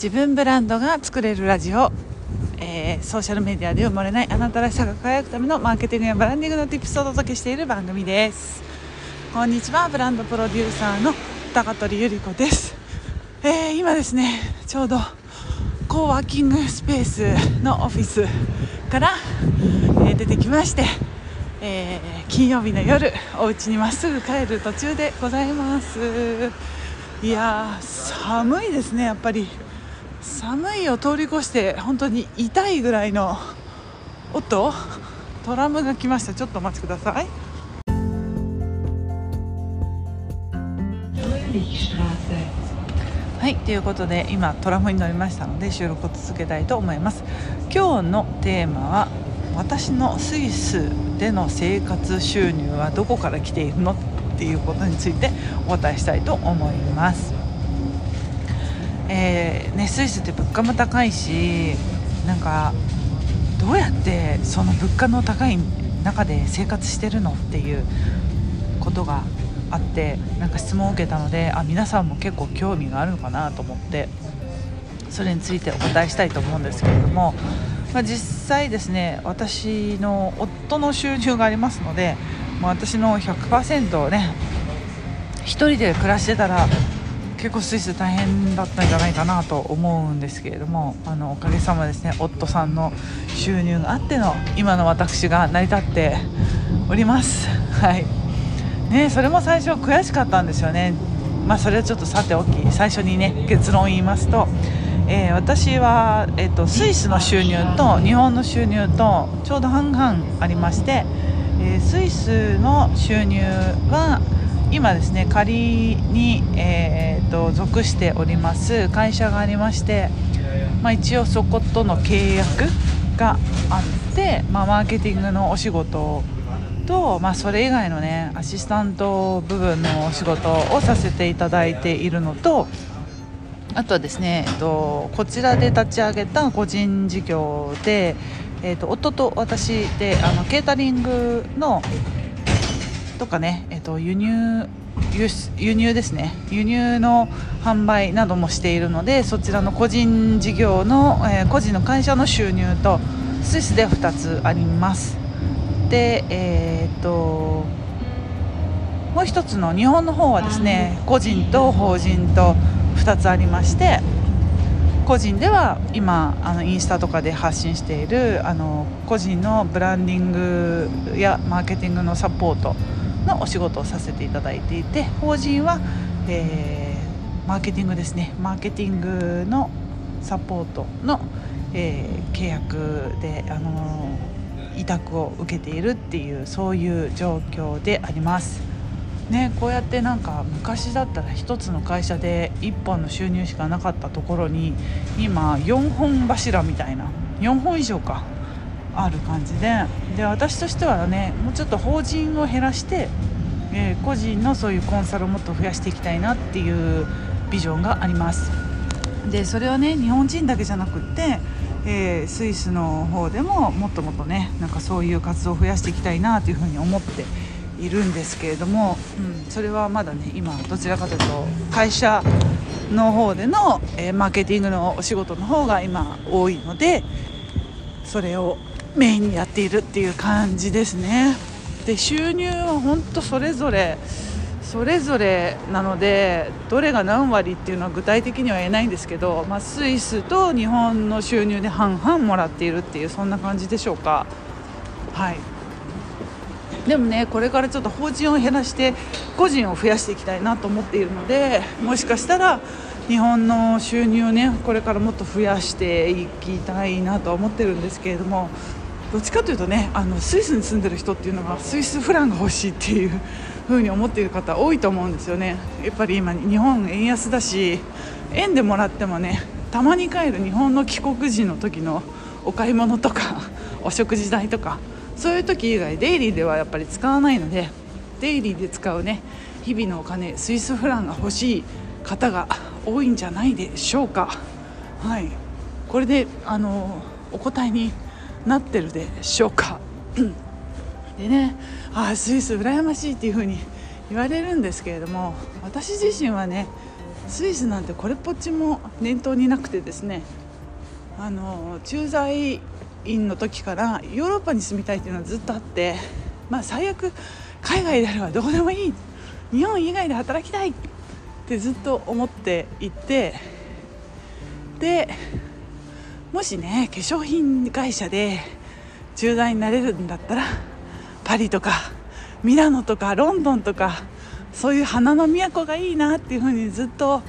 自分ブランドが作れるラジオ、えーソーシャルメディアで埋もれないあなたらしさが輝くためのマーケティングやブランディングの Tips をお届けしている番組です。こんにちはブランドプロデューサーの高取ゆり子です、えー今ですねちょうどコーワーキングスペースのオフィスから、えー出てきまして、えー金曜日の夜お家にまっすぐ帰る途中でございます。いやー寒いですねやっぱり。寒いを通り越して本当に痛いぐらいのおっとトラムが来ました。ちょっとお待ちください。はいということで今トラムに乗りましたので収録を続けたいと思います。今日のテーマは私のスイスでの生活収入はどこから来ているの？っていうことについてお答えしたいと思います。えーね、スイスって物価も高いしなんかどうやってその物価の高い中で生活してるのっていうことがあってなんか質問を受けたのであ皆さんも結構興味があるのかなと思ってそれについてお答えしたいと思うんですけれども、まあ、実際ですね私の夫の収入がありますので、ま、私の100%をね一人で暮らしてたら結構スイス大変だったんじゃないかなと思うんですけれどもあのおかげさまですね夫さんの収入があっての今の私が成り立っております。はいね、それも最初悔しかったんですよね、まあ、それはちょっとさておき最初にね結論を言いますと、えー私は、えー、とスイスの収入と日本の収入とちょうど半々ありまして、えースイスの収入は今ですね仮に、えー、と属しております会社がありまして、まあ、一応そことの契約があって、まあ、マーケティングのお仕事と、まあ、それ以外のねアシスタント部分のお仕事をさせていただいているのとあとはですね、えっと、こちらで立ち上げた個人事業で、えっと、夫と私であのケータリングのとかね、えっと、輸入輸入ですね。輸入の販売などもしているのでそちらの個人事業の、えー個人の会社の収入とスイスで2つあります。でえーっともう一つの日本の方はですね個人と法人と2つありまして個人では今あのインスタとかで発信しているあの個人のブランディングやマーケティングのサポートのお仕事をさせていただいていて法人は、えーマーケティングですね。マーケティングのサポートの、えー契約で、あの委託を受けているっていうそういう状況であります。ね、こうやってなんか昔だったら1つの会社で1本の収入しかなかったところに今4本柱みたいな。4本以上か。ある感じで。で私としてはねもうちょっと法人を減らして、えー個人のそういうコンサルをもっと増やしていきたいなっていうビジョンがあります。でそれはね日本人だけじゃなくって、えースイスの方でももっともっとねなんかそういう活動を増やしていきたいなというふうに思っているんですけれども、うん、それはまだね今どちらかというと会社の方での、えーマーケティングのお仕事の方が今多いのでそれをメインにやっているっていう感じですね。で収入は本当それぞれそれぞれなのでどれが何割っていうのは具体的には言えないんですけど、まあ、スイスと日本の収入で半々もらっているっていうそんな感じでしょうか。はい。でもねこれからちょっと法人を減らして個人を増やしていきたいなと思っているのでもしかしたら日本の収入をねこれからもっと増やしていきたいなと思ってるんですけれどもどっちかというとねあのスイスに住んでる人っていうのがスイスフランが欲しいっていう 風に思っている方多いと思うんですよね。やっぱり今日本円安だし円でもらってもねたまに帰る日本の帰国時の時のお買い物とか お食事代とかそういう時以外デイリーではやっぱり使わないのでデイリーで使うね日々のお金スイスフランが欲しい方が多いんじゃないでしょうか。はい。これであのお答えになってるでしょうか。でねあスイス羨ましいっていう風に言われるんですけれども私自身はねスイスなんてこれっぽっちも念頭になくてですねあの駐在員の時からヨーロッパに住みたいっていうのはずっとあってまあ最悪海外であればどこでもいい。日本以外で働きたい。ってずっと思っていて。でもしね化粧品会社で駐在になれるんだったらパリとかミラノとかロンドンとかそういう花の都がいいなっていうふうにずっと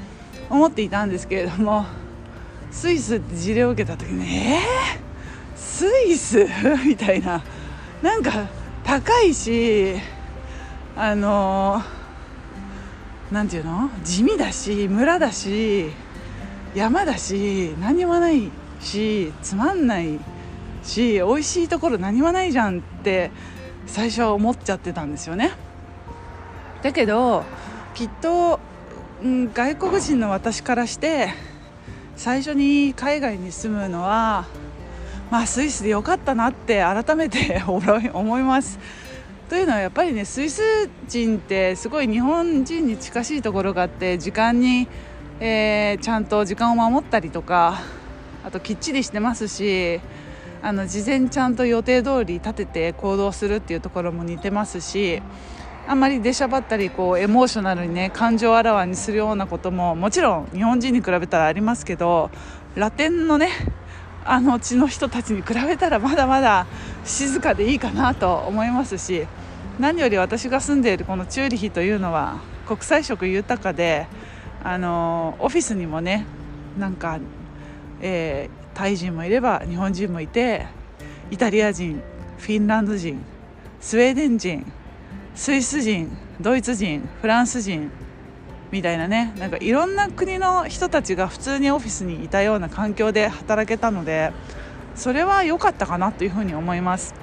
思っていたんですけれどもスイスって事例を受けた時にえー、スイス？みたいな。なんか高いしあの何て言うの？地味だし村だし山だし何もないしつまんないし美味しいところ何もないじゃんって最初は思っちゃってたんですよね。だけどきっと、うん、外国人の私からして最初に海外に住むのはまあスイスでよかったなって改めて 思います。というのはやっぱりねスイス人ってすごい日本人に近しいところがあって時間に、えー、ちゃんと時間を守ったりとかあときっちりしてますしあの事前ちゃんと予定通り立てて行動するっていうところも似てますしあんまり出しゃばったりこうエモーショナルにね感情あらわにするようなことももちろん日本人に比べたらありますけどラテンのねあの地の人たちに比べたらまだまだ静かでいいかなと思いますし何より私が住んでいるこのチューリヒというのは国際色豊かであのオフィスにもねなんか、えー、タイ人もいれば日本人もいてイタリア人フィンランド人スウェーデン人スイス人ドイツ人フランス人みたいなね。なんかいろんな国の人たちが普通にオフィスにいたような環境で働けたのでそれは良かったかなというふうに思います。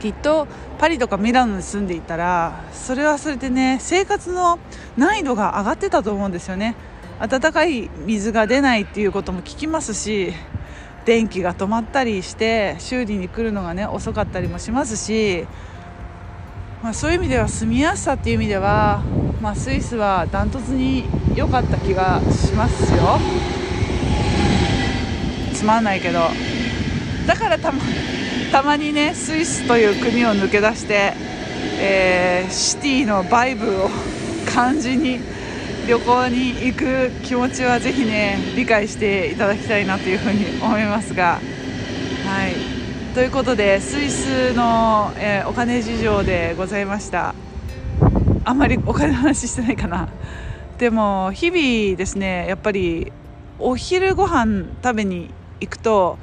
きっとパリとかミラノに住んでいたらそれはそれでね生活の難易度が上がってたと思うんですよね。温かい水が出ないっていうことも聞きますし電気が止まったりして修理に来るのがね遅かったりもしますしまあ、そういう意味では住みやすさっていう意味では、まあ、スイスはダントツに良かった気がしますよ。つまんないけど。だからたま たまにねスイスという国を抜け出して、えー、シティのバイブを 感じに旅行に行く気持ちはぜひね理解していただきたいなというふうに思いますが。はい。ということでスイスの、えー、お金事情でございました。あんまりお金の話してないかな。でも日々ですねやっぱりお昼ご飯食べに行くと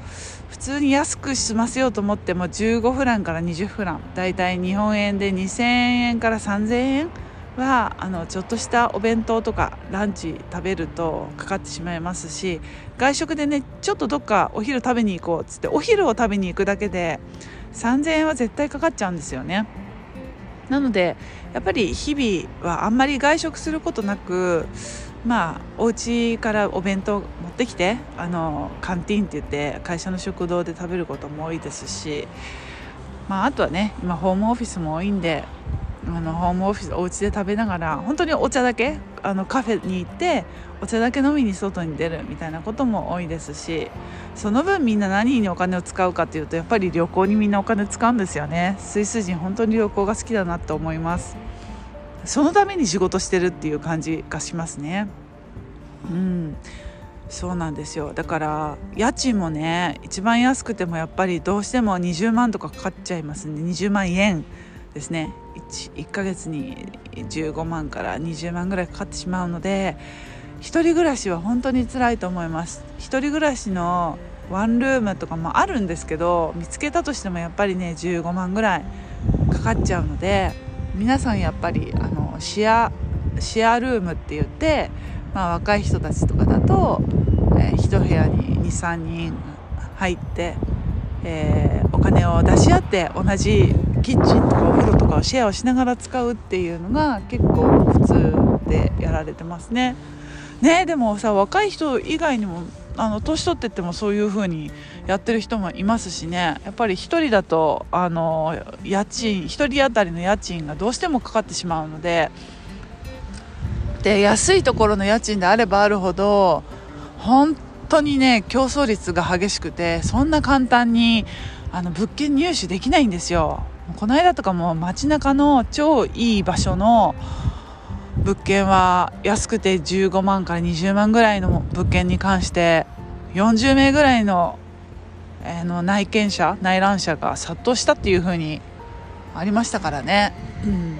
普通に安く済ませようと思っても15フランから20フラン。だいたい日本円で2000円から3000円はあのちょっとしたお弁当とかランチ食べるとかかってしまいますし外食でねちょっとどっかお昼食べに行こうっつってお昼を食べに行くだけで3000円は絶対かかっちゃうんですよね。なのでやっぱり日々はあんまり外食することなくまあお家からお弁当持ってきてあのカンティーンって言って会社の食堂で食べることも多いですしまあ、あとはね今ホームオフィスも多いんであのホームオフィスお家で食べながら本当にお茶だけあのカフェに行ってお茶だけ飲みに外に出るみたいなことも多いですしその分みんな何にお金を使うかというとやっぱり旅行にみんなお金使うんですよね。スイス人本当に旅行が好きだなと思います。そのために仕事してるっていう感じがしますね。うん。そうなんですよ。だから家賃もね一番安くてもやっぱりどうしても20万とかかかっちゃいますんで20万円ですね。1, ヶ月に15万から20万ぐらいかかってしまうので1人暮らしは本当に辛いと思います。1人暮らしのワンルームとかもあるんですけど見つけたとしてもやっぱりね15万ぐらいかかっちゃうので皆さんやっぱりあのシェアシェアルームって言って、まあ、若い人たちとかだと、えー、1部屋に23人入って、えー、お金を出し合って同じキッチンとかお風呂とかをシェアをしながら使うっていうのが結構普通でやられてますね。ねでもさ若い人以外にもあの年取ってってもそういう風にやってる人もいますしね。やっぱり1人だとあの家賃1人当たりの家賃がどうしてもかかってしまうので。で安いところの家賃であればあるほど本当にね競争率が激しくてそんな簡単にあの物件入手できないんですよ。この間とかも街中の超いい場所の物件は安くて15万から20万ぐらいの物件に関して40名ぐらいの,、えー、の内見者内覧者が殺到したっていう風にありましたからね、うん、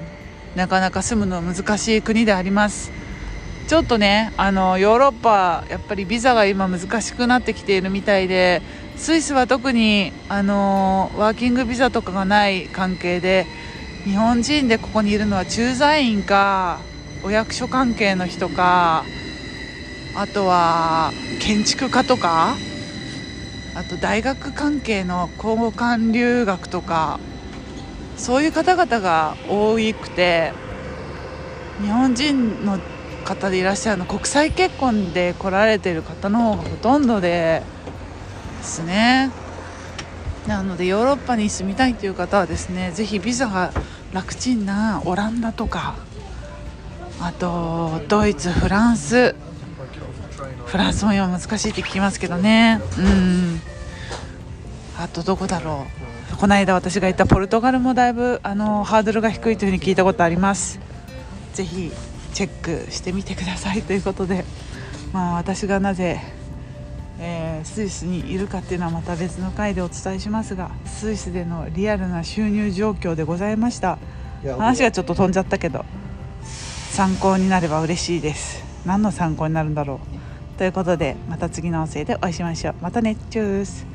なかなか住むの難しい国であります。ちょっとねあのヨーロッパやっぱりビザが今難しくなってきているみたいでスイスは特にあのワーキングビザとかがない関係で日本人でここにいるのは駐在員かお役所関係の人かあとは建築家とかあと大学関係の交換留学とかそういう方々が多くて日本人の方でいらっしゃるの国際結婚で来られてる方の方がほとんどでですね。なのでヨーロッパに住みたいという方はですねぜひビザが楽ちんなオランダとかあとドイツフランスフランスも今難しいって聞きますけどね。うん。あとどこだろう。この間私が言ったポルトガルもだいぶあのハードルが低いというふうに聞いたことあります。ぜひチェックしてみてくださいということで。まあ私がなぜ、えー、スイスにいるかっていうのはまた別の回でお伝えしますがスイスでのリアルな収入状況でございました。話がちょっと飛んじゃったけど参考になれば嬉しいです。何の参考になるんだろう。ということでまた次の音声でお会いしましょう。またね。チュース